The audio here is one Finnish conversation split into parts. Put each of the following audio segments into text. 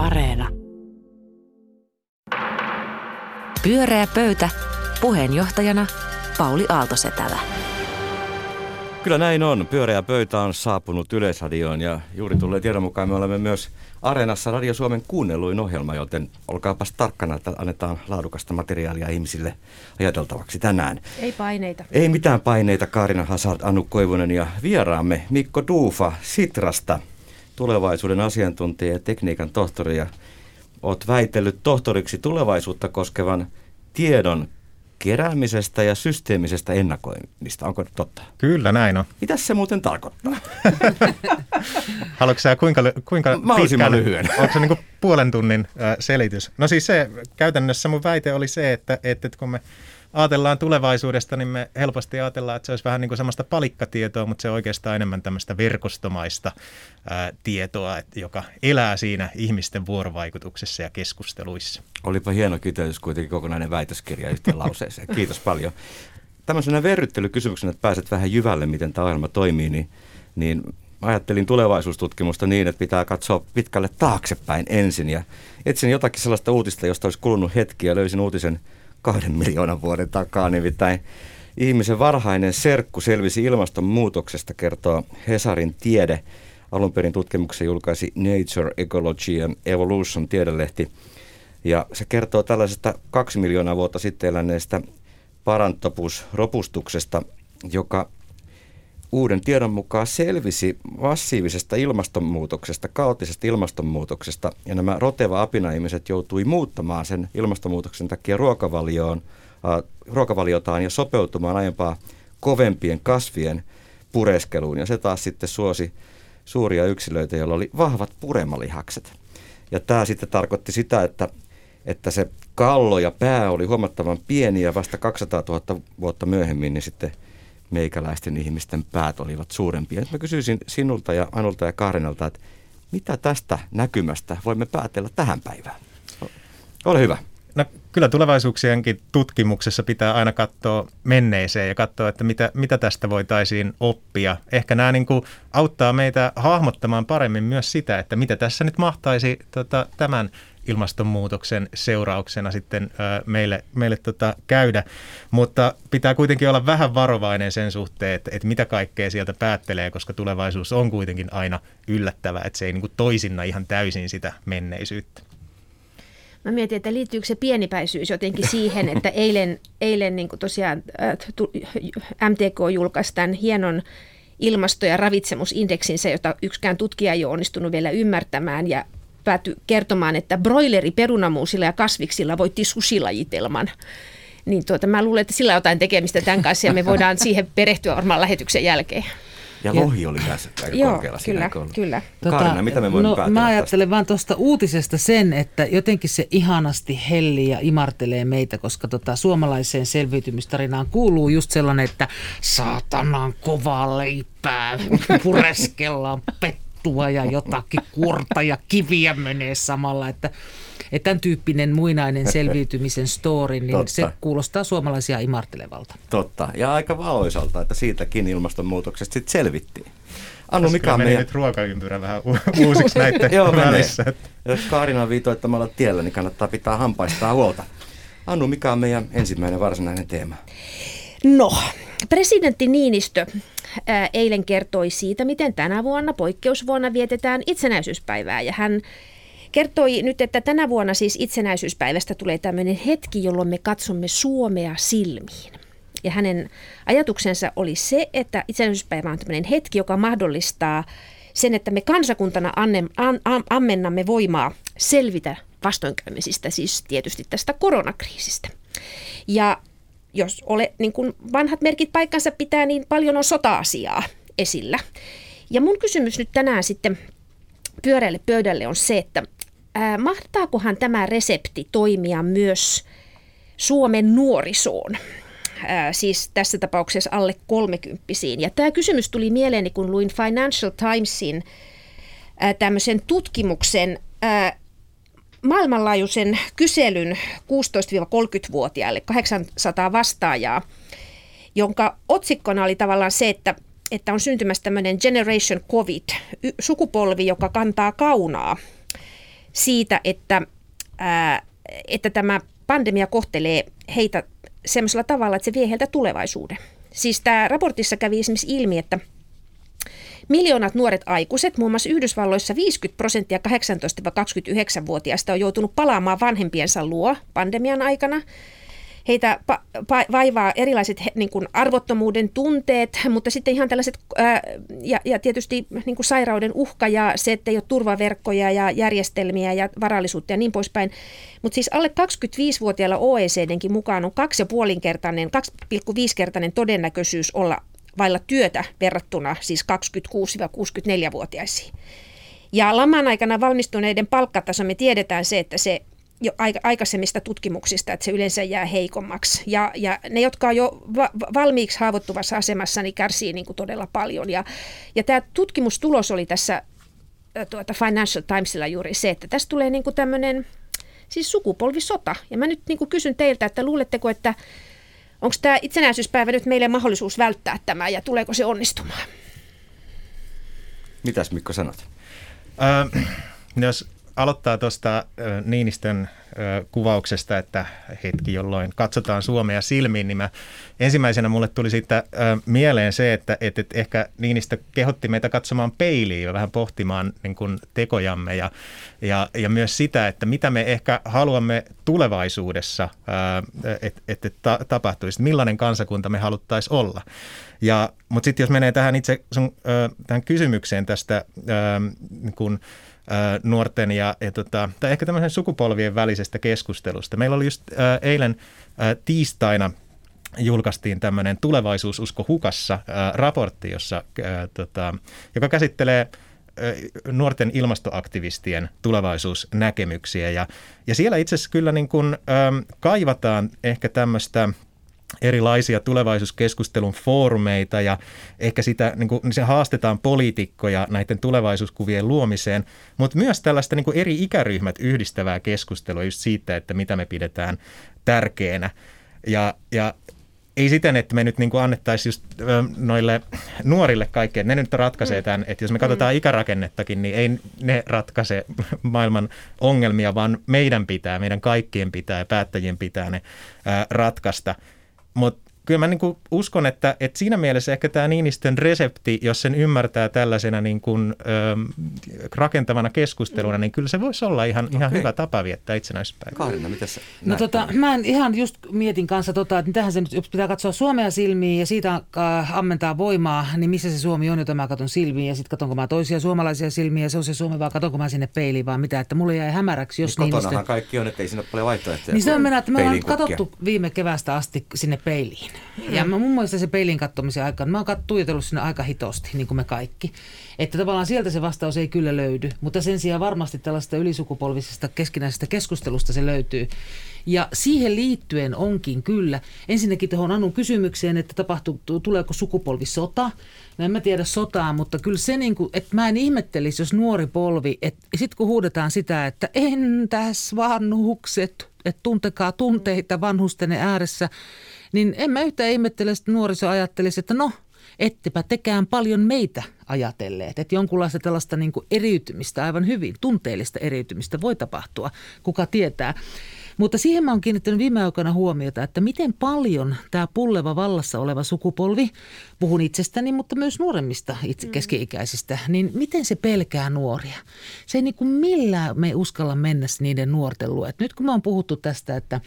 Areena. Pyöreä pöytä. Puheenjohtajana Pauli Aaltosetälä. Kyllä näin on. Pyöreä pöytä on saapunut Yleisradioon ja juuri tulee tiedon mukaan me olemme myös Areenassa Radio Suomen kuunnelluin ohjelma, joten olkaapas tarkkana, että annetaan laadukasta materiaalia ihmisille ajateltavaksi tänään. Ei paineita. Ei mitään paineita. Kaarina Hazard, Anu Koivunen ja vieraamme Mikko Duufa Sitrasta, tulevaisuuden asiantuntija ja tekniikan tohtori. Ja olet väitellyt tohtoriksi tulevaisuutta koskevan tiedon keräämisestä ja systeemisestä ennakoinnista. Onko totta? Kyllä, näin on. Mitä se muuten tarkoittaa? Haluatko sä kuinka, kuinka Mahdollisimman lyhyen. Onko se niin puolen tunnin äh, selitys? No siis se käytännössä mun väite oli se, että, että kun me ajatellaan tulevaisuudesta, niin me helposti ajatellaan, että se olisi vähän niin kuin semmoista palikkatietoa, mutta se on oikeastaan enemmän tämmöistä verkostomaista ää, tietoa, joka elää siinä ihmisten vuorovaikutuksessa ja keskusteluissa. Olipa hieno kiteytys kuitenkin kokonainen väitöskirja yhteen lauseeseen. Kiitos paljon. Tämmöisenä verryttelykysymyksenä, että pääset vähän jyvälle, miten tämä ohjelma toimii, niin, niin ajattelin tulevaisuustutkimusta niin, että pitää katsoa pitkälle taaksepäin ensin. Ja etsin jotakin sellaista uutista, josta olisi kulunut hetki ja löysin uutisen – kahden miljoonan vuoden takaa. Nimittäin ihmisen varhainen serkku selvisi ilmastonmuutoksesta, kertoo Hesarin tiede. Alun perin tutkimuksen julkaisi Nature, Ecology and Evolution tiedelehti. Ja se kertoo tällaisesta kaksi miljoonaa vuotta sitten eläneestä parantopus-ropustuksesta, joka uuden tiedon mukaan selvisi massiivisesta ilmastonmuutoksesta, kaoottisesta ilmastonmuutoksesta, ja nämä roteva apina-ihmiset joutui muuttamaan sen ilmastonmuutoksen takia ruokavalioon, äh, ruokavaliotaan ja sopeutumaan aiempaa kovempien kasvien pureskeluun, ja se taas sitten suosi suuria yksilöitä, joilla oli vahvat puremalihakset. Ja tämä sitten tarkoitti sitä, että, että se kallo ja pää oli huomattavan pieni, ja vasta 200 000 vuotta myöhemmin niin sitten – meikäläisten ihmisten päät olivat suurempia. Nyt mä kysyisin sinulta ja Anulta ja Kaarinalta, että mitä tästä näkymästä voimme päätellä tähän päivään? Ole hyvä. No, kyllä tulevaisuuksienkin tutkimuksessa pitää aina katsoa menneeseen ja katsoa, että mitä, mitä tästä voitaisiin oppia. Ehkä nämä niin kuin auttaa meitä hahmottamaan paremmin myös sitä, että mitä tässä nyt mahtaisi tota, tämän ilmastonmuutoksen seurauksena sitten meille, meille tota käydä. Mutta pitää kuitenkin olla vähän varovainen sen suhteen, että, että mitä kaikkea sieltä päättelee, koska tulevaisuus on kuitenkin aina yllättävä, että se ei niin kuin toisinna ihan täysin sitä menneisyyttä. Mä mietin, että liittyykö se pienipäisyys jotenkin siihen, että eilen, eilen niin tosiaan MTK julkaisi tämän hienon ilmasto- ja ravitsemusindeksinsä, jota yksikään tutkija ei ole onnistunut vielä ymmärtämään. Ja päätyi kertomaan, että broileri perunamuusilla ja kasviksilla voitti susilajitelman. Niin tuota, mä luulen, että sillä on jotain tekemistä tämän kanssa ja me voidaan siihen perehtyä varmaan lähetyksen jälkeen. Ja lohi oli tässä aika Joo, korkealla kyllä, kyllä. Tota, Karina, mitä me voimme no, päätellä Mä ajattelen tästä? vaan tuosta uutisesta sen, että jotenkin se ihanasti helli ja imartelee meitä, koska tota, suomalaiseen selviytymistarinaan kuuluu just sellainen, että saatanan kovaa leipää pureskellaan pettua ja jotakin kuorta ja kiviä menee samalla, että että tämän tyyppinen muinainen selviytymisen story, niin Totta. se kuulostaa suomalaisia imartelevalta. Totta, ja aika valoisalta, että siitäkin ilmastonmuutoksesta sitten selvittiin. Anu, Tässä mikä on meidän... nyt ruokaympyrä vähän u- uusiksi näiden Joo, menee. välissä. Jos Kaarina on viitoittamalla tiellä, niin kannattaa pitää hampaistaan huolta. Anu, mikä on meidän ensimmäinen varsinainen teema? No, presidentti Niinistö eilen kertoi siitä, miten tänä vuonna poikkeusvuonna vietetään itsenäisyyspäivää. Ja hän kertoi nyt, että tänä vuonna siis itsenäisyyspäivästä tulee tämmöinen hetki, jolloin me katsomme Suomea silmiin. Ja hänen ajatuksensa oli se, että itsenäisyyspäivä on tämmöinen hetki, joka mahdollistaa sen, että me kansakuntana anne, an, am, ammennamme voimaa selvitä vastoinkäymisistä, siis tietysti tästä koronakriisistä. Ja jos ole, niin kuin vanhat merkit paikkansa pitää, niin paljon on sota-asiaa esillä. Ja mun kysymys nyt tänään sitten pyöreälle pöydälle on se, että ää, mahtaakohan tämä resepti toimia myös Suomen nuorisoon? Ää, siis tässä tapauksessa alle kolmekymppisiin. Ja tämä kysymys tuli mieleeni, kun luin Financial Timesin ää, tämmöisen tutkimuksen, ää, maailmanlaajuisen kyselyn 16-30-vuotiaille, 800 vastaajaa, jonka otsikkona oli tavallaan se, että, että on syntymässä tämmöinen Generation COVID, sukupolvi, joka kantaa kaunaa siitä, että, ää, että tämä pandemia kohtelee heitä semmoisella tavalla, että se vie heiltä tulevaisuuden. Siis tämä raportissa kävi esimerkiksi ilmi, että Miljoonat nuoret aikuiset, muun muassa Yhdysvalloissa 50 prosenttia 18-29-vuotiaista on joutunut palaamaan vanhempiensa luo pandemian aikana. Heitä pa- pa- vaivaa erilaiset niin kuin arvottomuuden tunteet, mutta sitten ihan tällaiset, ää, ja, ja tietysti niin kuin sairauden uhka ja se, että ei ole turvaverkkoja ja järjestelmiä ja varallisuutta ja niin poispäin. Mutta siis alle 25-vuotiailla OECDnkin mukaan on 2,5-kertainen, 2,5-kertainen todennäköisyys olla vailla työtä verrattuna siis 26-64-vuotiaisiin. Ja laman aikana valmistuneiden palkkataso, me tiedetään se, että se jo aikaisemmista tutkimuksista, että se yleensä jää heikommaksi. Ja, ja ne, jotka on jo va- valmiiksi haavoittuvassa asemassa, niin kärsii niin kuin todella paljon. Ja, ja tämä tutkimustulos oli tässä tuota Financial Timesilla juuri se, että tässä tulee niin kuin tämmöinen siis sukupolvisota. Ja mä nyt niin kuin kysyn teiltä, että luuletteko, että Onko tämä itsenäisyyspäivä nyt meille mahdollisuus välttää tämä ja tuleeko se onnistumaan? Mitäs Mikko sanot? Äh, jos aloittaa tuosta Niinistön kuvauksesta, että hetki, jolloin katsotaan Suomea silmiin, niin mä, ensimmäisenä mulle tuli siitä mieleen se, että, että, ehkä Niinistö kehotti meitä katsomaan peiliin ja vähän pohtimaan niin kuin tekojamme ja, ja, ja myös sitä, että mitä me ehkä haluamme tulevaisuudessa, että, että tapahtuisi, millainen kansakunta me haluttaisiin olla. Ja, mutta sitten jos menee tähän itse sun, tähän kysymykseen tästä niin kun, nuorten ja, ja tota, tai ehkä tämmöisen sukupolvien välisestä keskustelusta. Meillä oli just ää, eilen ää, tiistaina julkaistiin tämmöinen tulevaisuususko hukassa ää, raportti, jossa, ää, tota, joka käsittelee nuorten ilmastoaktivistien tulevaisuusnäkemyksiä. Ja, ja siellä itse asiassa kyllä niin kuin, äm, kaivataan ehkä tämmöistä – erilaisia tulevaisuuskeskustelun foorumeita ja ehkä sitä, niin kuin, niin se haastetaan poliitikkoja näiden tulevaisuuskuvien luomiseen, mutta myös tällaista niin kuin eri ikäryhmät yhdistävää keskustelua just siitä, että mitä me pidetään tärkeänä. Ja, ja ei siten, että me nyt niin kuin annettaisiin just noille nuorille kaikkea, ne nyt ratkaisee mm. tämän, että jos me katsotaan mm. ikärakennettakin, niin ei ne ratkaise maailman ongelmia, vaan meidän pitää, meidän kaikkien pitää ja päättäjien pitää ne ratkaista. Mutta kyllä mä niin kuin uskon, että, että siinä mielessä ehkä tämä Niinistön resepti, jos sen ymmärtää tällaisena niin kuin, ö, rakentavana keskusteluna, niin kyllä se voisi olla ihan, okay. ihan hyvä tapa viettää itsenäisyyspäivää. Kaarina, mitä sä No tota, mä en ihan just mietin kanssa, tota, että tähän se nyt, jos pitää katsoa Suomea silmiin ja siitä äh, ammentaa voimaa, niin missä se Suomi on, jota mä katson silmiin ja sitten katsonko mä toisia suomalaisia silmiä ja se on se Suomi, vaan katsonko mä sinne peiliin vaan mitä, että mulle jäi hämäräksi, jos niin Kotonahan kaikki on, että ei siinä ole paljon vaihtoehtoja. Niin se on mennä, että me ollaan katsottu viime kevästä asti sinne peiliin. Ja mä, mun mielestä se peilin kattomisen aikaan, mä oon tuijotellut sinne aika hitosti, niin kuin me kaikki. Että tavallaan sieltä se vastaus ei kyllä löydy, mutta sen sijaan varmasti tällaista ylisukupolvisesta keskinäisestä keskustelusta se löytyy. Ja siihen liittyen onkin kyllä, ensinnäkin tuohon Anun kysymykseen, että tapahtuu, tuleeko sukupolvisota. No en mä tiedä sotaa, mutta kyllä se niin kuin, että mä en ihmettelisi, jos nuori polvi, että sitten kun huudetaan sitä, että entäs vanhukset, että tuntekaa tunteita vanhusten ääressä, niin en mä yhtä ihmettele, että nuoriso ajattelisi, että no, ettepä tekään paljon meitä ajatelleet. Että jonkunlaista tällaista niin kuin eriytymistä aivan hyvin, tunteellista eriytymistä voi tapahtua, kuka tietää. Mutta siihen mä oon kiinnittänyt viime aikoina huomiota, että miten paljon tämä pulleva vallassa oleva sukupolvi, puhun itsestäni, mutta myös nuoremmista itse mm. keski-ikäisistä, niin miten se pelkää nuoria? Se ei niin kuin millään me uskalla mennä niiden nuorten luo. Et nyt kun me on puhuttu tästä, että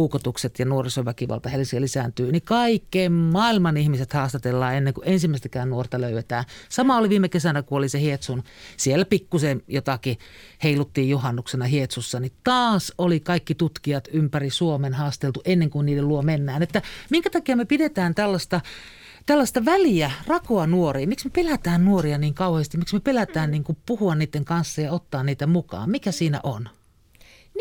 puukotukset ja nuorisoväkivalta Helsingissä lisääntyy, niin kaikkeen maailman ihmiset haastatellaan ennen kuin ensimmäistäkään nuorta löydetään. Sama oli viime kesänä, kun oli se Hietsun. Siellä pikkusen jotakin heiluttiin juhannuksena Hietsussa, niin taas oli kaikki tutkijat ympäri Suomen haasteltu ennen kuin niiden luo mennään. Että minkä takia me pidetään tällaista tällaista väliä, rakoa nuoriin. Miksi me pelätään nuoria niin kauheasti? Miksi me pelätään niin kuin puhua niiden kanssa ja ottaa niitä mukaan? Mikä siinä on?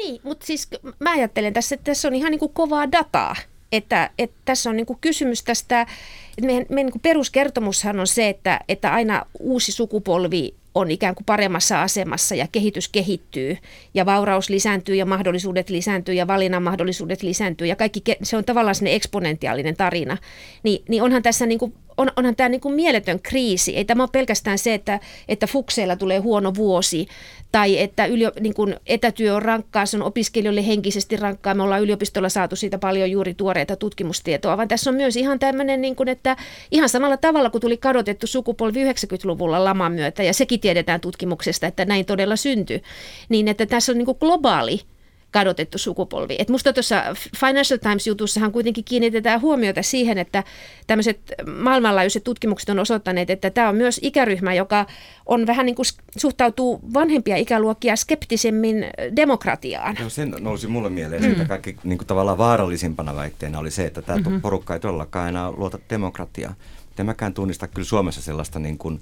Niin, mutta siis mä ajattelen tässä, että tässä on ihan niin kuin kovaa dataa. Että, että tässä on niin kuin kysymys tästä, että meidän, meidän niin kuin peruskertomushan on se, että, että aina uusi sukupolvi on ikään kuin paremmassa asemassa ja kehitys kehittyy ja vauraus lisääntyy ja mahdollisuudet lisääntyy ja valinnan mahdollisuudet lisääntyy ja kaikki se on tavallaan sinne eksponentiaalinen tarina. Ni, niin onhan tässä niin kuin on, onhan tämä niin kuin mieletön kriisi. Ei tämä ole pelkästään se, että, että fukseilla tulee huono vuosi tai että yliop, niin kuin etätyö on rankkaa, se on opiskelijoille henkisesti rankkaa. Me ollaan yliopistolla saatu siitä paljon juuri tuoreita tutkimustietoa, vaan tässä on myös ihan tämmöinen, niin kuin, että ihan samalla tavalla kuin tuli kadotettu sukupolvi 90-luvulla laman myötä, ja sekin tiedetään tutkimuksesta, että näin todella syntyi, niin että tässä on niin kuin globaali kadotettu sukupolvi. Et musta tuossa Financial Times-jutussahan kuitenkin kiinnitetään huomiota siihen, että tämmöiset maailmanlaajuiset tutkimukset on osoittaneet, että tämä on myös ikäryhmä, joka on vähän niin kuin suhtautuu vanhempia ikäluokkia skeptisemmin demokratiaan. No sen nousi mulle mieleen, mm. että kaikki niin kuin tavallaan vaarallisimpana väitteenä oli se, että tämä mm-hmm. porukka ei todellakaan enää luota demokratiaa. En mäkään tunnista kyllä Suomessa sellaista niin kuin,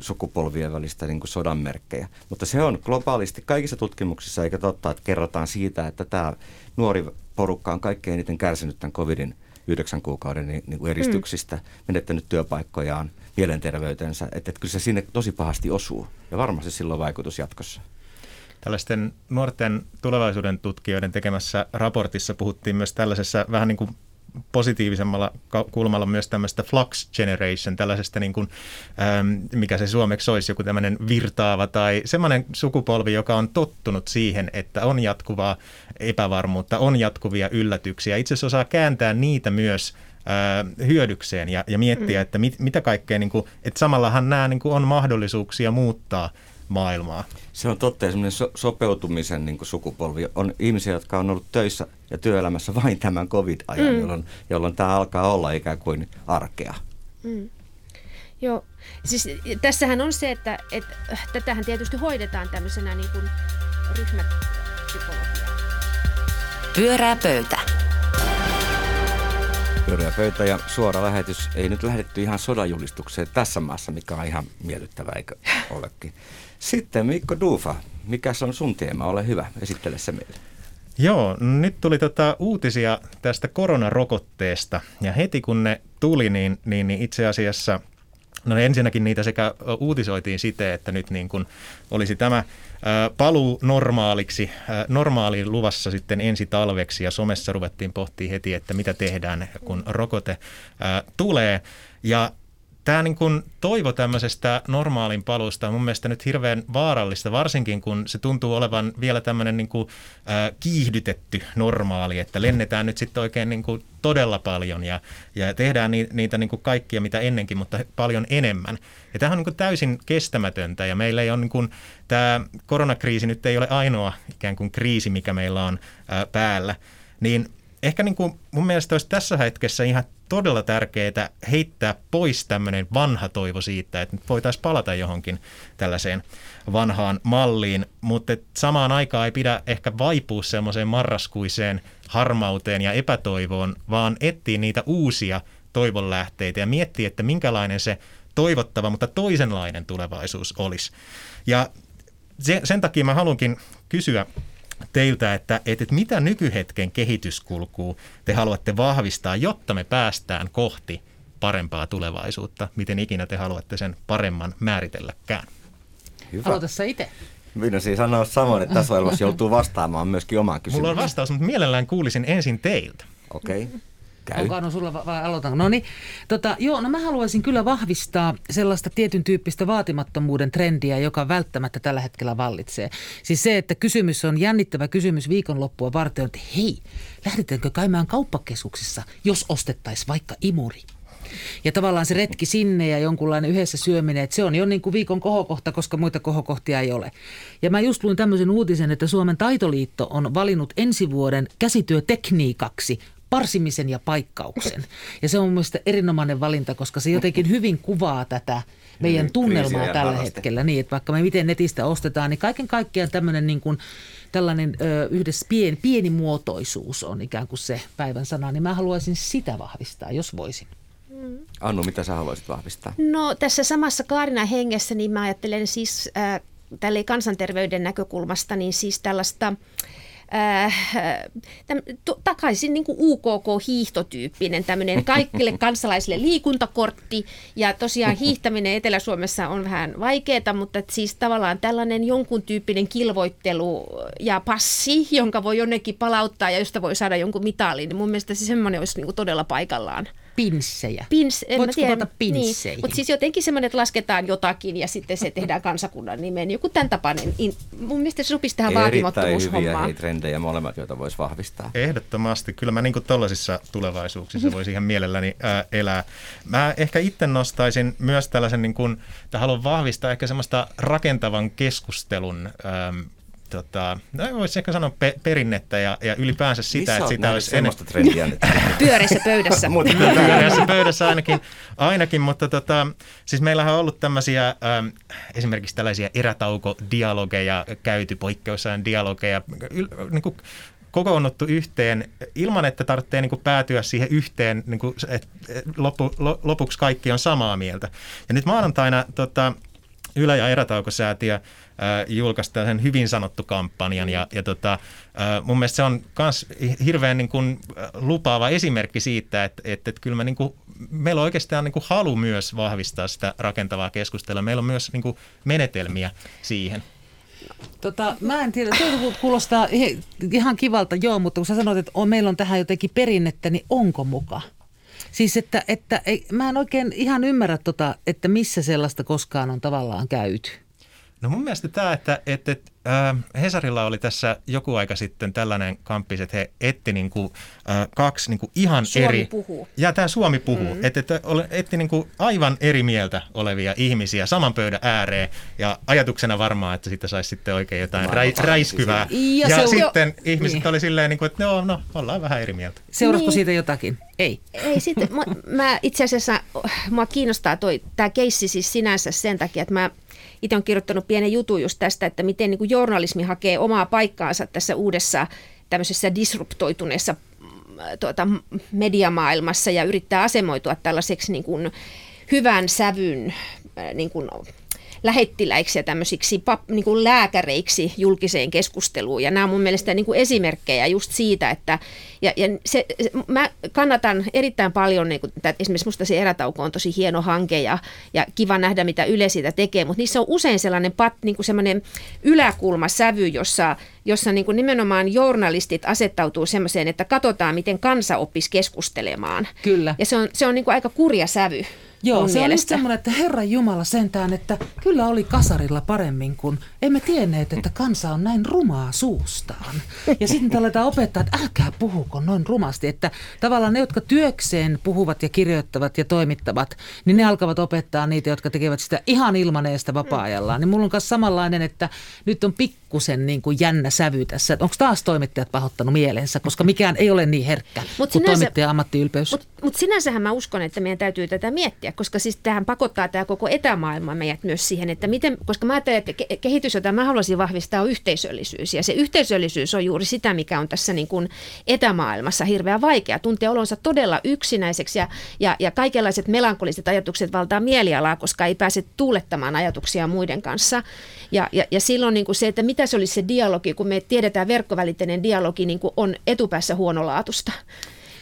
sukupolvien välistä niin kuin sodan merkkejä. Mutta se on globaalisti kaikissa tutkimuksissa, eikä totta, että kerrotaan siitä, että tämä nuori porukka on kaikkein eniten kärsinyt tämän covidin yhdeksän kuukauden niin, niin kuin eristyksistä, mm. menettänyt työpaikkojaan, mielenterveytensä, että, että kyllä se sinne tosi pahasti osuu ja varmasti silloin vaikutus jatkossa. Tällaisten nuorten tulevaisuuden tutkijoiden tekemässä raportissa puhuttiin myös tällaisessa vähän niin kuin positiivisemmalla kulmalla myös tämmöistä flux generation, tällaisesta niin kuin, ähm, mikä se suomeksi olisi, joku tämmöinen virtaava tai semmoinen sukupolvi, joka on tottunut siihen, että on jatkuvaa epävarmuutta, on jatkuvia yllätyksiä. Itse asiassa osaa kääntää niitä myös hyödykseen ja, ja miettiä, mm. että mit, mitä kaikkea, niin kuin, että samallahan nämä niin kuin on mahdollisuuksia muuttaa – maailmaa. Se on totta, semmoinen so- sopeutumisen niin kuin sukupolvi. On ihmisiä, jotka on ollut töissä ja työelämässä vain tämän covid-ajan, mm. jolloin, jolloin tämä alkaa olla ikään kuin arkea. Mm. Joo, siis tässähän on se, että, että tätähän tietysti hoidetaan tämmöisenä niin kuin ryhmäpsykologia. Pyörää pöytä. Pyörää pöytä ja suora lähetys. Ei nyt lähdetty ihan sodajulistukseen tässä maassa, mikä on ihan miellyttävä, eikö olekin. Sitten Mikko Duufa, mikä on sun teema? Ole hyvä, esittele se meille. Joo, nyt tuli tota uutisia tästä koronarokotteesta ja heti kun ne tuli, niin, niin, niin itse asiassa No ensinnäkin niitä sekä uutisoitiin siten, että nyt niin kuin olisi tämä paluu normaaliksi, normaaliin luvassa sitten ensi talveksi ja somessa ruvettiin pohtimaan heti, että mitä tehdään, kun rokote tulee. Ja tämä niin kuin toivo tämmöisestä normaalin paluusta on mun mielestä nyt hirveän vaarallista, varsinkin kun se tuntuu olevan vielä tämmöinen niin kuin, äh, kiihdytetty normaali, että lennetään nyt sitten oikein niin kuin todella paljon ja, ja tehdään ni, niitä niin kuin kaikkia mitä ennenkin, mutta paljon enemmän. Ja tämähän on niin kuin täysin kestämätöntä ja meillä ei ole niin kuin, tämä koronakriisi nyt ei ole ainoa ikään kuin kriisi, mikä meillä on äh, päällä, niin ehkä niin kuin mun mielestä olisi tässä hetkessä ihan todella tärkeää heittää pois tämmöinen vanha toivo siitä, että nyt voitaisiin palata johonkin tällaiseen vanhaan malliin, mutta samaan aikaan ei pidä ehkä vaipua semmoiseen marraskuiseen harmauteen ja epätoivoon, vaan etsiä niitä uusia toivonlähteitä ja miettiä, että minkälainen se toivottava, mutta toisenlainen tulevaisuus olisi. Ja sen takia mä haluankin kysyä teiltä, että, että mitä nykyhetken kehityskulkuu te haluatte vahvistaa, jotta me päästään kohti parempaa tulevaisuutta, miten ikinä te haluatte sen paremman määritelläkään. Hyvä. Aloita sä itse. Minä siis sanoa samoin, että tässä ohjelmassa joutuu vastaamaan myöskin omaan kysymykseen. Mulla on vastaus, mutta mielellään kuulisin ensin teiltä. Okei. Okay. Käy. Onko Anu sulla vai aloitan? No niin, tota, joo, no mä haluaisin kyllä vahvistaa sellaista tietyn tyyppistä vaatimattomuuden trendiä, joka välttämättä tällä hetkellä vallitsee. Siis se, että kysymys on jännittävä kysymys viikonloppua varten, että hei, lähdetäänkö käymään kauppakeskuksissa, jos ostettaisiin vaikka imuri? Ja tavallaan se retki sinne ja jonkunlainen yhdessä syöminen, että se on jo niin kuin viikon kohokohta, koska muita kohokohtia ei ole. Ja mä just luin tämmöisen uutisen, että Suomen taitoliitto on valinnut ensi vuoden käsityötekniikaksi parsimisen ja paikkauksen. Ja se on mielestäni erinomainen valinta, koska se jotenkin hyvin kuvaa tätä meidän tunnelmaa tällä hetkellä. Niin, että vaikka me miten netistä ostetaan, niin kaiken kaikkiaan tämmöinen niin kuin, tällainen ö, yhdessä pieni, pienimuotoisuus on ikään kuin se päivän sana, niin mä haluaisin sitä vahvistaa, jos voisin. Annu, mitä sä haluaisit vahvistaa? No tässä samassa Kaarina hengessä, niin mä ajattelen siis äh, tälle kansanterveyden näkökulmasta, niin siis tällaista äh, täm, to, takaisin niin kuin UKK-hiihtotyyppinen tämmöinen kaikille kansalaisille liikuntakortti. Ja tosiaan hiihtäminen Etelä-Suomessa on vähän vaikeaa, mutta siis tavallaan tällainen jonkun tyyppinen kilvoittelu ja passi, jonka voi jonnekin palauttaa ja josta voi saada jonkun mitalin. Niin mun mielestä se semmoinen olisi niin kuin todella paikallaan. Pinssejä? Pins, en Voitko mä tiedä. kuvata pinsseihin? Niin, mutta siis jotenkin semmoinen, että lasketaan jotakin ja sitten se tehdään kansakunnan nimeen. Joku tämän tapainen. In, mun mielestä se sopisi tähän Erittäin hyviä vaatimattomuushommaan. hei, trendejä molemmat, joita voisi vahvistaa. Ehdottomasti. Kyllä mä niin tuollaisissa tulevaisuuksissa voisin ihan mielelläni ää, elää. Mä ehkä itse nostaisin myös tällaisen, niin kuin, että haluan vahvistaa ehkä semmoista rakentavan keskustelun äm, tota, no voisi ehkä sanoa pe- perinnettä ja, ja ylipäänsä sitä, Missä että sitä olisi semmoista trendiä nyt? Pyöreissä pöydässä. Mutta pyöreässä pöydässä ainakin, ainakin mutta tota, siis meillähän on ollut tämmöisiä ähm, esimerkiksi tällaisia erätaukodialogeja käyty, poikkeusajan dialogeja, yl, niin kuin kokoonnuttu yhteen ilman, että tarvitsee niin kuin päätyä siihen yhteen, niin kuin, että loppu, lopuksi kaikki on samaa mieltä. Ja nyt maanantaina tota, Ylä- ja erätaukosäätiö julkaisi sen hyvin sanottu kampanjan ja, ja tota, mun mielestä se on myös hirveän niin kuin, lupaava esimerkki siitä, että, että, että kyllä me niin kuin, meillä on oikeastaan niin kuin halu myös vahvistaa sitä rakentavaa keskustelua. Meillä on myös niin kuin menetelmiä siihen. Tota, mä en tiedä, tuo kuulostaa ihan kivalta, joo, mutta kun sä sanoit, että on, meillä on tähän jotenkin perinnettä, niin onko muka? Siis että, että ei, mä en oikein ihan ymmärrä, tota, että missä sellaista koskaan on tavallaan käyty. No mun mielestä tämä, että, että, että äh, Hesarilla oli tässä joku aika sitten tällainen kamppis, että he etti niin kuin, äh, kaksi niin kuin ihan Suomi eri... puhuu. Ja tämä Suomi puhuu. Mm-hmm. Että, että etti niin kuin aivan eri mieltä olevia ihmisiä saman pöydän ääreen ja ajatuksena varmaan, että siitä saisi sitten oikein jotain rä, räiskyvää. Ja Ja, sitten jo- ihmiset niin. oli silleen, niin kuin, että no, no, ollaan vähän eri mieltä. Seurasko Niin. siitä jotakin? Ei. Ei sitten, mä, mä itse asiassa, mua kiinnostaa toi, tämä keissi siis sinänsä sen takia, että mä itse olen kirjoittanut pienen jutun just tästä, että miten niin kuin journalismi hakee omaa paikkaansa tässä uudessa tämmöisessä disruptoituneessa mm, tuota, mediamaailmassa ja yrittää asemoitua tällaiseksi niin kuin hyvän sävyn äh, niin kuin lähettiläiksi ja tämmöisiksi pap, niin kuin lääkäreiksi julkiseen keskusteluun. Ja nämä on mun mielestä niin kuin esimerkkejä just siitä, että ja, ja se, se, mä kannatan erittäin paljon, niin kuin, että esimerkiksi musta se erätauko on tosi hieno hanke ja, ja kiva nähdä, mitä Yle siitä tekee, mutta niissä on usein sellainen, pat, niin kuin sellainen yläkulmasävy, jossa, jossa niin kuin nimenomaan journalistit asettautuu semmoiseen, että katsotaan, miten kansa oppisi keskustelemaan. Kyllä. Ja se on, se on niin kuin aika kurja sävy. Joo, mun se on just mielestä. semmoinen, että Herran Jumala sentään, että kyllä oli kasarilla paremmin, kun emme tienneet, että kansa on näin rumaa suustaan. Ja sitten aletaan opettaa, että älkää puhuko noin rumasti, että tavallaan ne, jotka työkseen puhuvat ja kirjoittavat ja toimittavat, niin ne alkavat opettaa niitä, jotka tekevät sitä ihan ilmaneesta vapaa-ajallaan. Niin mulla on myös samanlainen, että nyt on pikkusen niin kuin jännä sävy tässä. että Onko taas toimittajat pahoittanut mielensä, koska mikään ei ole niin herkkä Mut kuin sinänsä- toimittajan ammattiylpeys. Mutta mut sinänsähän mä uskon, että meidän täytyy tätä miettiä, koska siis tähän pakottaa tämä koko etämaailma meidät myös siihen, että miten, koska mä ajattelen, että ke- kehitys, jota mä haluaisin vahvistaa, on yhteisöllisyys. Ja se yhteisöllisyys on juuri sitä, mikä on tässä niin kuin etämaailmassa hirveän vaikea. Tuntea olonsa todella yksinäiseksi ja, ja, ja kaikenlaiset melankoliset ajatukset valtaa mielialaa, koska ei pääse tuulettamaan ajatuksia muiden kanssa. Ja, ja, ja silloin niin kuin se, että mitä se olisi se dialogi, kun me tiedetään verkkovälitteinen dialogi niin kuin on etupäässä huonolaatusta.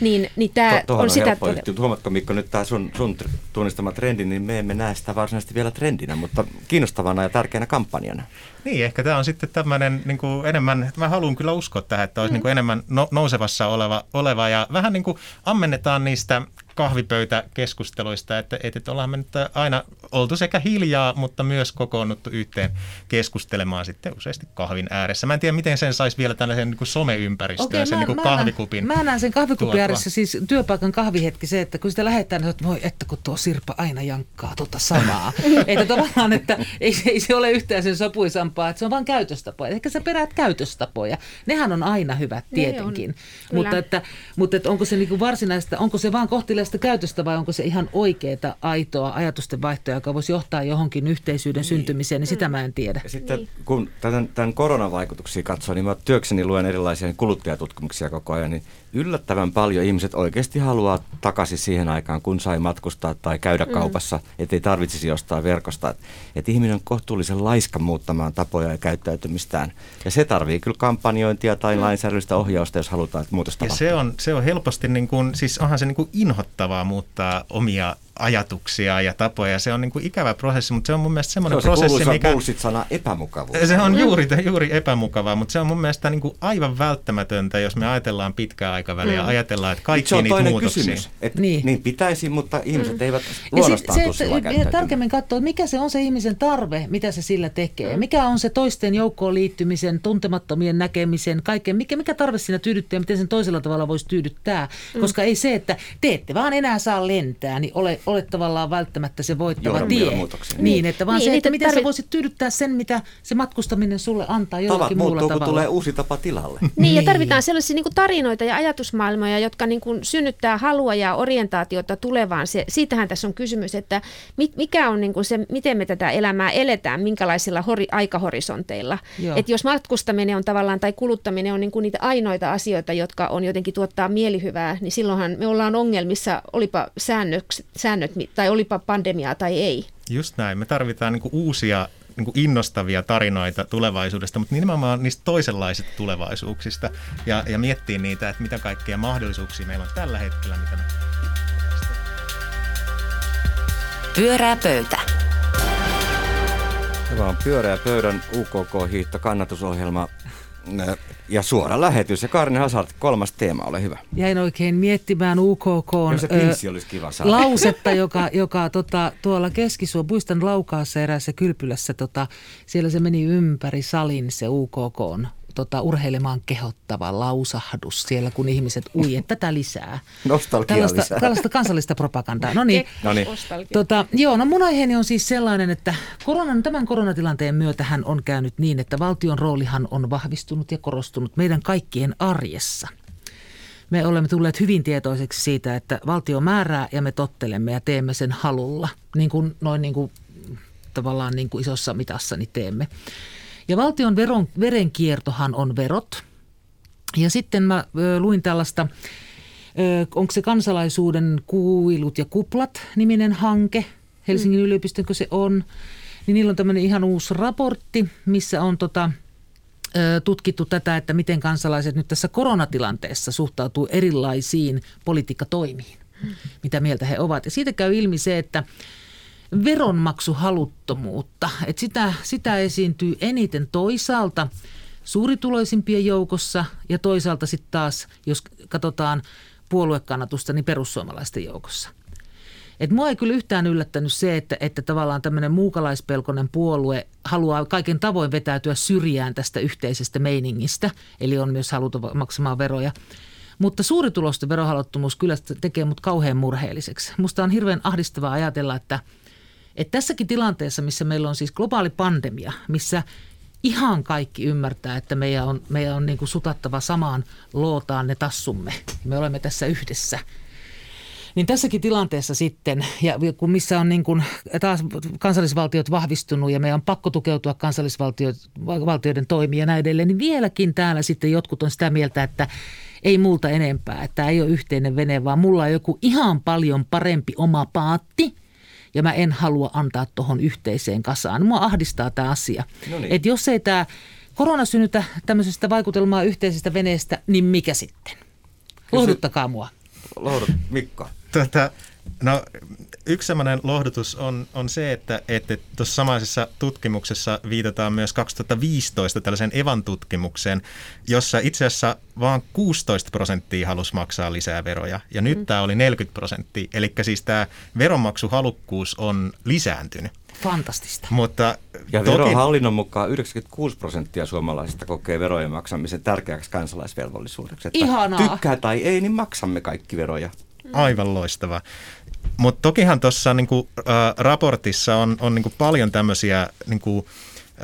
Niin, niin tämä To, on, sitä... helppo yhtyä. Huomatko Mikko nyt tämä sun, sun tunnistama trendi, niin me emme näe sitä varsinaisesti vielä trendinä, mutta kiinnostavana ja tärkeänä kampanjana. Niin, ehkä tämä on sitten tämmöinen niin kuin enemmän, mä haluan kyllä uskoa tähän, että olisi Mm. niin kuin enemmän no, nousevassa oleva, oleva ja vähän niin kuin ammennetaan niistä kahvipöytäkeskusteluista, että, että, että ollaan me nyt aina oltu sekä hiljaa, mutta myös kokoonnuttu yhteen keskustelemaan sitten useasti kahvin ääressä. Mä en tiedä, miten sen saisi vielä tällaisen niin kuin someympäristöön, Okei, sen mä, niin kuin mä näen- kahvikupin. Mä näen sen kahvikupin tuotua. ääressä, siis työpaikan kahvihetki se, että kun sitä lähdetään, niin että voi että kun tuo Sirpa aina jankkaa tuota samaa. että tavallaan, että ei, se- ei se ole yhtään sen sopuisampaa, että se on vain käytöstapoja. Ehkä sä peräät käytöstapoja. Nehän on aina hyvät Ne on, tietenkin. kyllä. mutta, että, mutta että onko se niinku varsinaista, onko se vaan kohteliasta käytöstä vai onko se ihan oikeaa, aitoa ajatusten vaihtoa, joka voisi johtaa johonkin yhteisyyden syntymiseen, niin sitä mä en tiedä. Ja sitten niin. kun tämän, tämän koronan vaikutuksia katsoo, niin mä työkseni luen erilaisia kuluttajatutkimuksia koko ajan, niin yllättävän paljon ihmiset oikeasti haluaa takaisin siihen aikaan, kun sai matkustaa tai käydä mm. kaupassa, ettei tarvitsisi jostain verkosta. Että et ihminen on kohtuullisen laiska muuttamaan tapoja ja käyttäytymistään. Ja se tarvii kyllä kampanjointia tai mm. lainsäädännöllistä ohjausta, jos halutaan, että muutos Ja se on, se on helposti, niin kuin, siis onhan se niin kuin inhottavaa muuttaa omia ajatuksia ja tapoja. Se on niin kuin ikävä prosessi, mutta se on mun mielestä semmoinen se on prosessi, se mikä... bullshit-sana epämukavuus. Se on juuri, juuri epämukavaa, mutta se on mun mielestä niin kuin aivan välttämätöntä, jos me ajatellaan pitkää aikaväliä, mm. ajatellaan, että kaikki se on niitä toinen muutoksia. kysymys. Et niin. niin pitäisi, mutta ihmiset Mm. eivät Ja sit luonnostaan se, että tarkemmin katsoa, että mikä se on se ihmisen tarve, mitä se sillä tekee. Mikä on se toisten joukkoon liittymisen, tuntemattomien näkemisen, kaiken. Mikä, mikä tarve siinä tyydyttää ja miten sen toisella tavalla voisi tyydyttää. Mm. Koska ei se, että te ette vaan enää saa lentää, niin ole, ole tavallaan välttämättä se voittava tie. muutokseen. Niin, että vaan Niin, se, että miten sä tarvit- voisit tyydyttää sen, mitä se matkustaminen sulle antaa Tavat jollakin muulla muuttuu, kun tavalla. tulee uusi tapa tilalle. Niin, ja tarvitaan sellaisia niin kuin tarinoita ja ajatusmaailmoja, jotka niin kuin synnyttää halua ja orientaatiota tulevaan. Se, siitähän tässä on kysymys, että mit, mikä on niin kuin se, miten me tätä elämää eletään, minkälaisilla hori, aikahorisonteilla. Joo. Et jos matkustaminen on tavallaan tai kuluttaminen on niin kuin niitä ainoita asioita, jotka on jotenkin tuottaa mielihyvää, niin silloinhan me ollaan ongelmissa, olipa säännöt, säännöt tai olipa pandemiaa tai ei. Just näin. Me tarvitaan niin kuin uusia niin kuin innostavia tarinoita tulevaisuudesta, mutta nimenomaan niistä toisenlaisista tulevaisuuksista ja, ja miettiä niitä, että mitä kaikkea mahdollisuuksia meillä on tällä hetkellä, mitä me Pyörää pöytä. Tämä on pyöreä pöydän UKK-hiihto kannatusohjelma ja suora lähetys. Ja Karne Hazard, kolmas teema, ole hyvä. Jäin oikein miettimään UKK lausetta, joka, joka tota, tuolla Keskisuo, muistan Laukaassa eräässä kylpylässä, tota, siellä se meni ympäri salin se UKK tota, urheilemaan kehottava lausahdus siellä, kun ihmiset ui, että tätä lisää. Nostalgia tällaista, lisää. tällaista kansallista propagandaa. No niin, No niin. Tota, joo, no mun aiheeni on siis sellainen, että koronan, tämän koronatilanteen myötähän on käynyt niin, että valtion roolihan on vahvistunut ja korostunut meidän kaikkien arjessa. Me olemme tulleet hyvin tietoiseksi siitä, että valtio määrää ja me tottelemme ja teemme sen halulla, niin kuin noin niin kuin tavallaan niin kuin isossa mitassa niin teemme. Ja valtion veron, verenkiertohan on verot. Ja sitten mä ö, luin tällaista, ö, onko se kansalaisuuden kuilut ja kuplat niminen hanke, Helsingin mm. yliopiston se on, niin niillä on tämmöinen ihan uusi raportti, missä on tota, tutkittu tätä, että miten kansalaiset nyt tässä koronatilanteessa suhtautuu erilaisiin politiikkatoimiin, mitä mieltä he ovat. Ja siitä käy ilmi se, että veronmaksuhaluttomuutta, että sitä, sitä esiintyy eniten toisaalta suurituloisimpien joukossa ja toisaalta sitten taas, jos katsotaan puoluekannatusta, niin perussuomalaisten joukossa. Et mua ei kyllä yhtään yllättänyt se, että, että tavallaan tämmöinen muukalaispelkonen puolue haluaa kaiken tavoin vetäytyä syrjään tästä yhteisestä meiningistä, eli on myös haluta maksamaan veroja. Mutta suuritulosten verohaluttomuus kyllä tekee mut kauhean murheelliseksi. Musta on hirveän ahdistavaa ajatella, että, että tässäkin tilanteessa, missä meillä on siis globaali pandemia, missä ihan kaikki ymmärtää, että meidän on, meidän on niin kuin sutattava samaan lootaan ne tassumme. Me olemme tässä yhdessä. Niin tässäkin tilanteessa sitten, ja kun missä on niin kuin taas kansallisvaltiot vahvistunut ja meidän on pakko tukeutua kansallisvaltioiden toimia ja näin edelleen, niin vieläkin täällä sitten jotkut on sitä mieltä, että ei multa enempää, että tämä ei ole yhteinen vene, vaan mulla on joku ihan paljon parempi oma paatti ja mä en halua antaa tuohon yhteiseen kasaan. Mua ahdistaa tämä asia. No niin. Että jos ei tämä korona synnytä tämmöisestä vaikutelmaa yhteisestä veneestä, niin mikä sitten? Lohduttakaa mua. Lohdut, Mikko. Tota, no, yksi sellainen lohdutus on, on se, että että tuossa samaisessa tutkimuksessa viitataan myös 2015 tällaisen Evan tutkimukseen, jossa itse asiassa vain 16 prosenttia halusi maksaa lisää veroja, ja nyt mm. tämä oli 40 prosenttia. Eli siis tämä veronmaksuhalukkuus on lisääntynyt. Fantastista. Mutta Ja toki, verohallinnon mukaan 96 prosenttia suomalaisista kokee verojen maksamisen tärkeäksi kansalaisvelvollisuudeksi. Että Ihanaa. Tykkää tai ei, niin maksamme kaikki veroja. Aivan loistava. Mutta tokihan tuossa niinku, äh, raportissa on, on niinku paljon tämmöisiä niinku,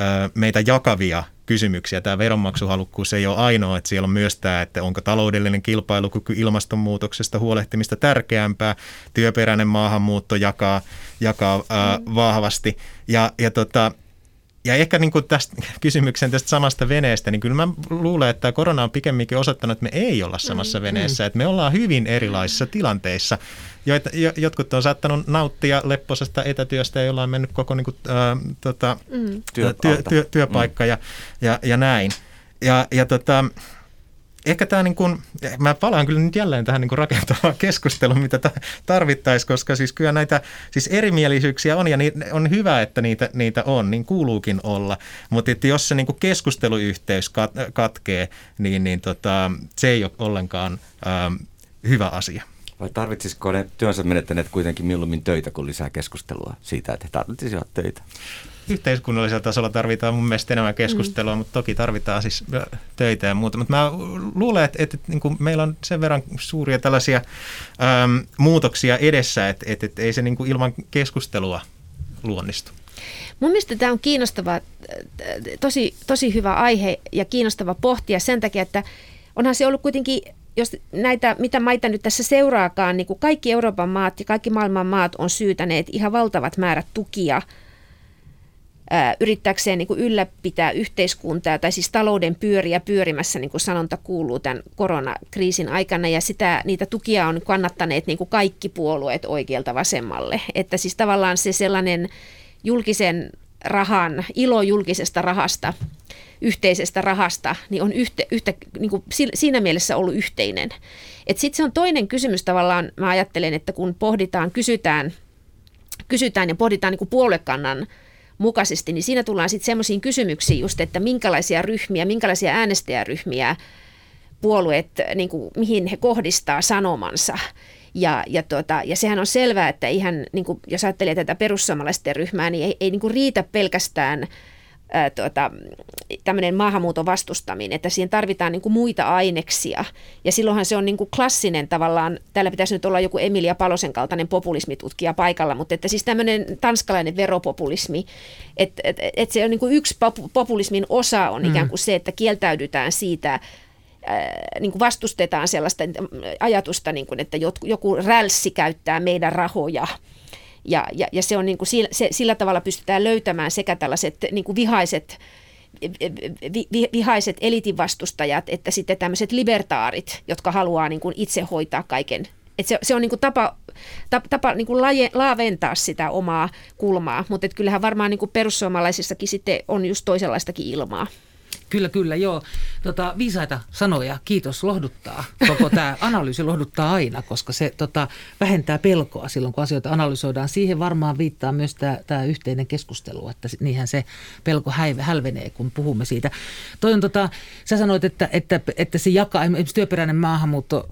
äh, meitä jakavia kysymyksiä. Tämä veronmaksuhalukkuus ei ole ainoa, että siellä on myös tämä, että onko taloudellinen kilpailukyky ilmastonmuutoksesta huolehtimista tärkeämpää. Työperäinen maahanmuutto jakaa, jakaa äh, vahvasti. Ja, ja tota, ja ehkä niin kuin tästä kysymyksen tästä samasta veneestä, niin kyllä mä luulen, että tämä korona on pikemminkin osoittanut, että me ei olla samassa veneessä, että me ollaan hyvin erilaisissa tilanteissa. Joita, jo, jotkut on saattanut nauttia lepposesta etätyöstä ja jolla on mennyt koko niin kuin, äh, tota, Mm. työ, työ, työ, työpaikka mm. ja, ja, ja näin. Ja, ja tota, ehkä tämä niin kuin, mä palaan kyllä nyt jälleen tähän niin rakentavaan keskusteluun, mitä tarvittaisiin, koska siis kyllä näitä siis erimielisyyksiä on ja niin, on hyvä, että niitä, niitä on, niin kuuluukin olla. Mutta että jos se niin keskusteluyhteys kat, katkee, niin, niin tota, se ei ole ollenkaan ähm, hyvä asia. Vai tarvitsisiko ne työnsä menettäneet kuitenkin mieluummin töitä kuin lisää keskustelua siitä, että he tarvitsisivat töitä? Yhteiskunnallisella tasolla tarvitaan mun mielestä enemmän keskustelua, mm. mutta toki tarvitaan siis töitä ja muuta. Mutta mä luulen, että, että, niin kuin meillä on sen verran suuria tällaisia äm, muutoksia edessä, että, että, että ei se niin kuin ilman keskustelua luonnistu. Mun mielestä tämä on kiinnostava, tosi, tosi hyvä aihe ja kiinnostava pohtia sen takia, että onhan se ollut kuitenkin jos näitä, mitä maita nyt tässä seuraakaan, niin kuin kaikki Euroopan maat ja kaikki maailman maat on syytäneet ihan valtavat määrät tukia – yrittääkseen niin kuin ylläpitää yhteiskuntaa tai siis talouden pyöriä pyörimässä, niin kuin sanonta kuuluu tämän koronakriisin aikana ja sitä, niitä tukia on kannattaneet niin kuin kaikki puolueet oikealta vasemmalle. Että siis tavallaan se sellainen julkisen rahan, ilo julkisesta rahasta, yhteisestä rahasta, niin on yhtä, yhtä, niin kuin siinä mielessä ollut yhteinen. Sitten se on toinen kysymys tavallaan, mä ajattelen, että kun pohditaan, kysytään, kysytään ja pohditaan niin kuin puoluekannan mukaisesti, niin siinä tullaan sitten semmoisiin kysymyksiin just, että minkälaisia ryhmiä, minkälaisia äänestäjäryhmiä puolueet, niin kuin, mihin he kohdistaa sanomansa. Ja, ja, tuota, ja sehän on selvää, että ihan, niin kuin, jos ajattelee tätä perussuomalaisten ryhmää, niin ei, ei niin kuin riitä pelkästään ää, tuota, tämmöinen maahanmuuton vastustaminen, että siihen tarvitaan niin kuin muita aineksia. Ja silloinhan se on niin kuin klassinen tavallaan, täällä pitäisi nyt olla joku Emilia Palosen kaltainen populismitutkija paikalla, mutta että siis tämmöinen tanskalainen veropopulismi, että et, et se on niin kuin yksi populismin osa on mm. ikään kuin se, että kieltäydytään siitä, niin kuin vastustetaan sellaista ajatusta, niin kuin, että joku rälssi käyttää meidän rahoja ja, ja, ja se on niin kuin sillä, se, sillä tavalla pystytään löytämään sekä tällaiset niin kuin vihaiset vi, vihaiset elitinvastustajat, että sitten tämmöiset libertaarit, jotka haluaa niin kuin itse hoitaa kaiken. Et se, se on niin kuin tapa, tapa, tapa niin kuin laje, laaventaa sitä omaa kulmaa, mutta kyllähän varmaan niin kuin perussuomalaisissakin sitten on just toisenlaistakin ilmaa. Kyllä, kyllä, joo. Tota, viisaita sanoja, kiitos, lohduttaa. Koko tämä analyysi lohduttaa aina, koska se tota, vähentää pelkoa silloin, kun asioita analysoidaan. Siihen varmaan viittaa myös tämä yhteinen keskustelu, että niinhän se pelko häive, hälvenee, kun puhumme siitä. Toi on, tota, sä sanoit, että, että, että se jakaa, esimerkiksi työperäinen maahanmuutto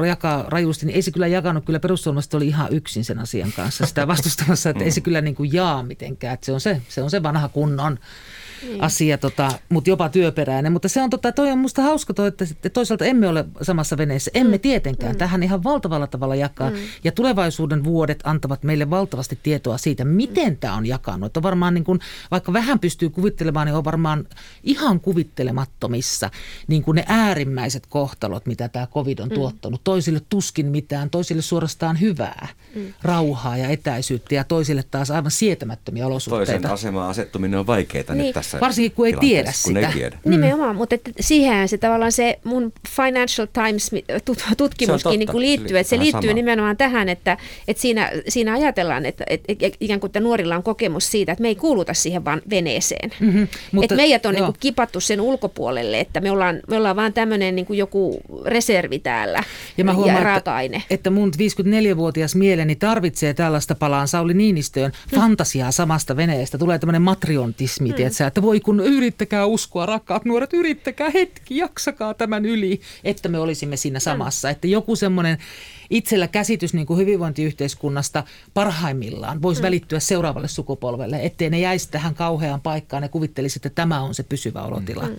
ö, jakaa rajusti, niin ei se kyllä jakanut, kyllä perussuomalaiset oli ihan yksin sen asian kanssa sitä vastustamassa, että ei se kyllä niin kuin jaa mitenkään, että se on se, se on se vanha kunnon niin. asia, tota, mutta jopa työperäinen. Mutta se on, tota, toi on musta hauska toi, että toisaalta emme ole samassa veneessä. Emme mm. tietenkään. Mm. Tähän ihan valtavalla tavalla jakaa. Mm. Ja tulevaisuuden vuodet antavat meille valtavasti tietoa siitä, miten mm. tämä on jakanut. Että varmaan niin kun, vaikka vähän pystyy kuvittelemaan, niin on varmaan ihan kuvittelemattomissa niin kuin ne äärimmäiset kohtalot, mitä tämä covid on mm. tuottanut. Toisille tuskin mitään, toisille suorastaan hyvää, mm. rauhaa ja etäisyyttä ja toisille taas aivan sietämättömiä olosuhteita. Toisen asemaan asettuminen on vaikeaa niin. nyt tässä tässä Varsinkin kun ei tiedä kun sitä. Ei tiedä. Mm. Nimenomaan, mutta että siihen se tavallaan se mun Financial Times tutkimuskin niin kuin liittyy, että se liittyy sama. nimenomaan tähän, että, että siinä, siinä ajatellaan, että, että ikään kuin että nuorilla on kokemus siitä, että me ei kuuluta siihen vaan veneeseen. Mm-hmm, mutta, että meidät on niin kuin kipattu sen ulkopuolelle, että me ollaan, me ollaan vaan tämmöinen niin kuin joku reservi täällä ja, mä huomaan, ja raaka-aine. Että, että mun 54-vuotias mieleni tarvitsee tällaista palaan Sauli Niinistöön hmm. fantasiaa samasta veneestä. Tulee tämmöinen matriontismi, hmm. tiedätkö, että voi kun yrittäkää uskoa, rakkaat nuoret, yrittäkää hetki, jaksakaa tämän yli, että me olisimme siinä samassa. Että joku semmoinen itsellä käsitys niin kuin hyvinvointiyhteiskunnasta parhaimmillaan voisi mm. välittyä seuraavalle sukupolvelle, ettei ne jäisi tähän kauheaan paikkaan ja kuvittelisi, että tämä on se pysyvä olotila. Mm.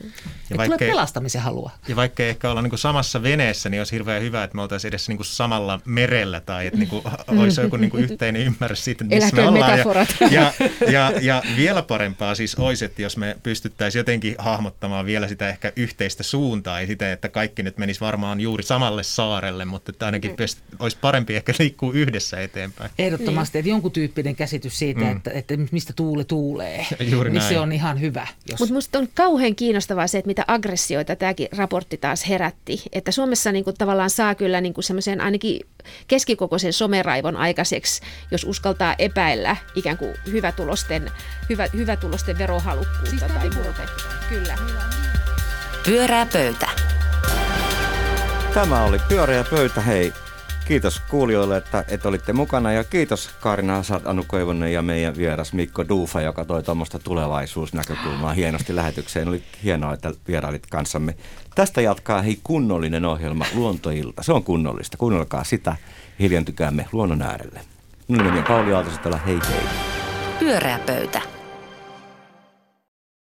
Ja vaikka, tulee pelastamisen halua. Ja vaikka ehkä olla niin kuin samassa veneessä, niin olisi hirveän hyvä, että me oltaisiin edes niin kuin samalla merellä tai että niin kuin, mm. olisi joku niin kuin yhteinen ymmärrys siitä, missä me ollaan. Ja, ja, ja, ja vielä parempaa siis olisi, että jos me pystyttäisiin jotenkin hahmottamaan vielä sitä ehkä yhteistä suuntaa, ei sitä, että kaikki nyt menisi varmaan juuri samalle saarelle, mutta että ainakin mm olisi parempi ehkä liikkua yhdessä eteenpäin. Ehdottomasti, niin. että jonkun tyyppinen käsitys siitä, mm. että, että mistä tuuli tuulee, Juuri niin näin. se on ihan hyvä. Jos... Mutta minusta on kauhean kiinnostavaa se, että mitä aggressioita tämäkin raportti taas herätti. Että Suomessa niin kuin, tavallaan saa kyllä niin kuin semmoisen ainakin keskikokoisen someraivon aikaiseksi, jos uskaltaa epäillä ikään kuin hyvätulosten, hyvä, hyvätulosten verohalukkuutta siis tai muuta. Kyllä. Pyörää pöytä. Tämä oli Pyöreä pöytä, hei. Kiitos kuulijoille, että, että olitte mukana ja kiitos Kaarina Asad, Anu Koivonen ja meidän vieras Mikko Duufa, joka toi tuommoista tulevaisuusnäkökulmaa hienosti lähetykseen. Oli hienoa, että vierailit kanssamme. Tästä jatkaa hei kunnollinen ohjelma Luontoilta. Se on kunnollista. Kuunnelkaa sitä. Hiljentykäämme luonnon äärelle. Minun nimi on Pauli Aaltosetala. Hei hei. Pyöreä pöytä.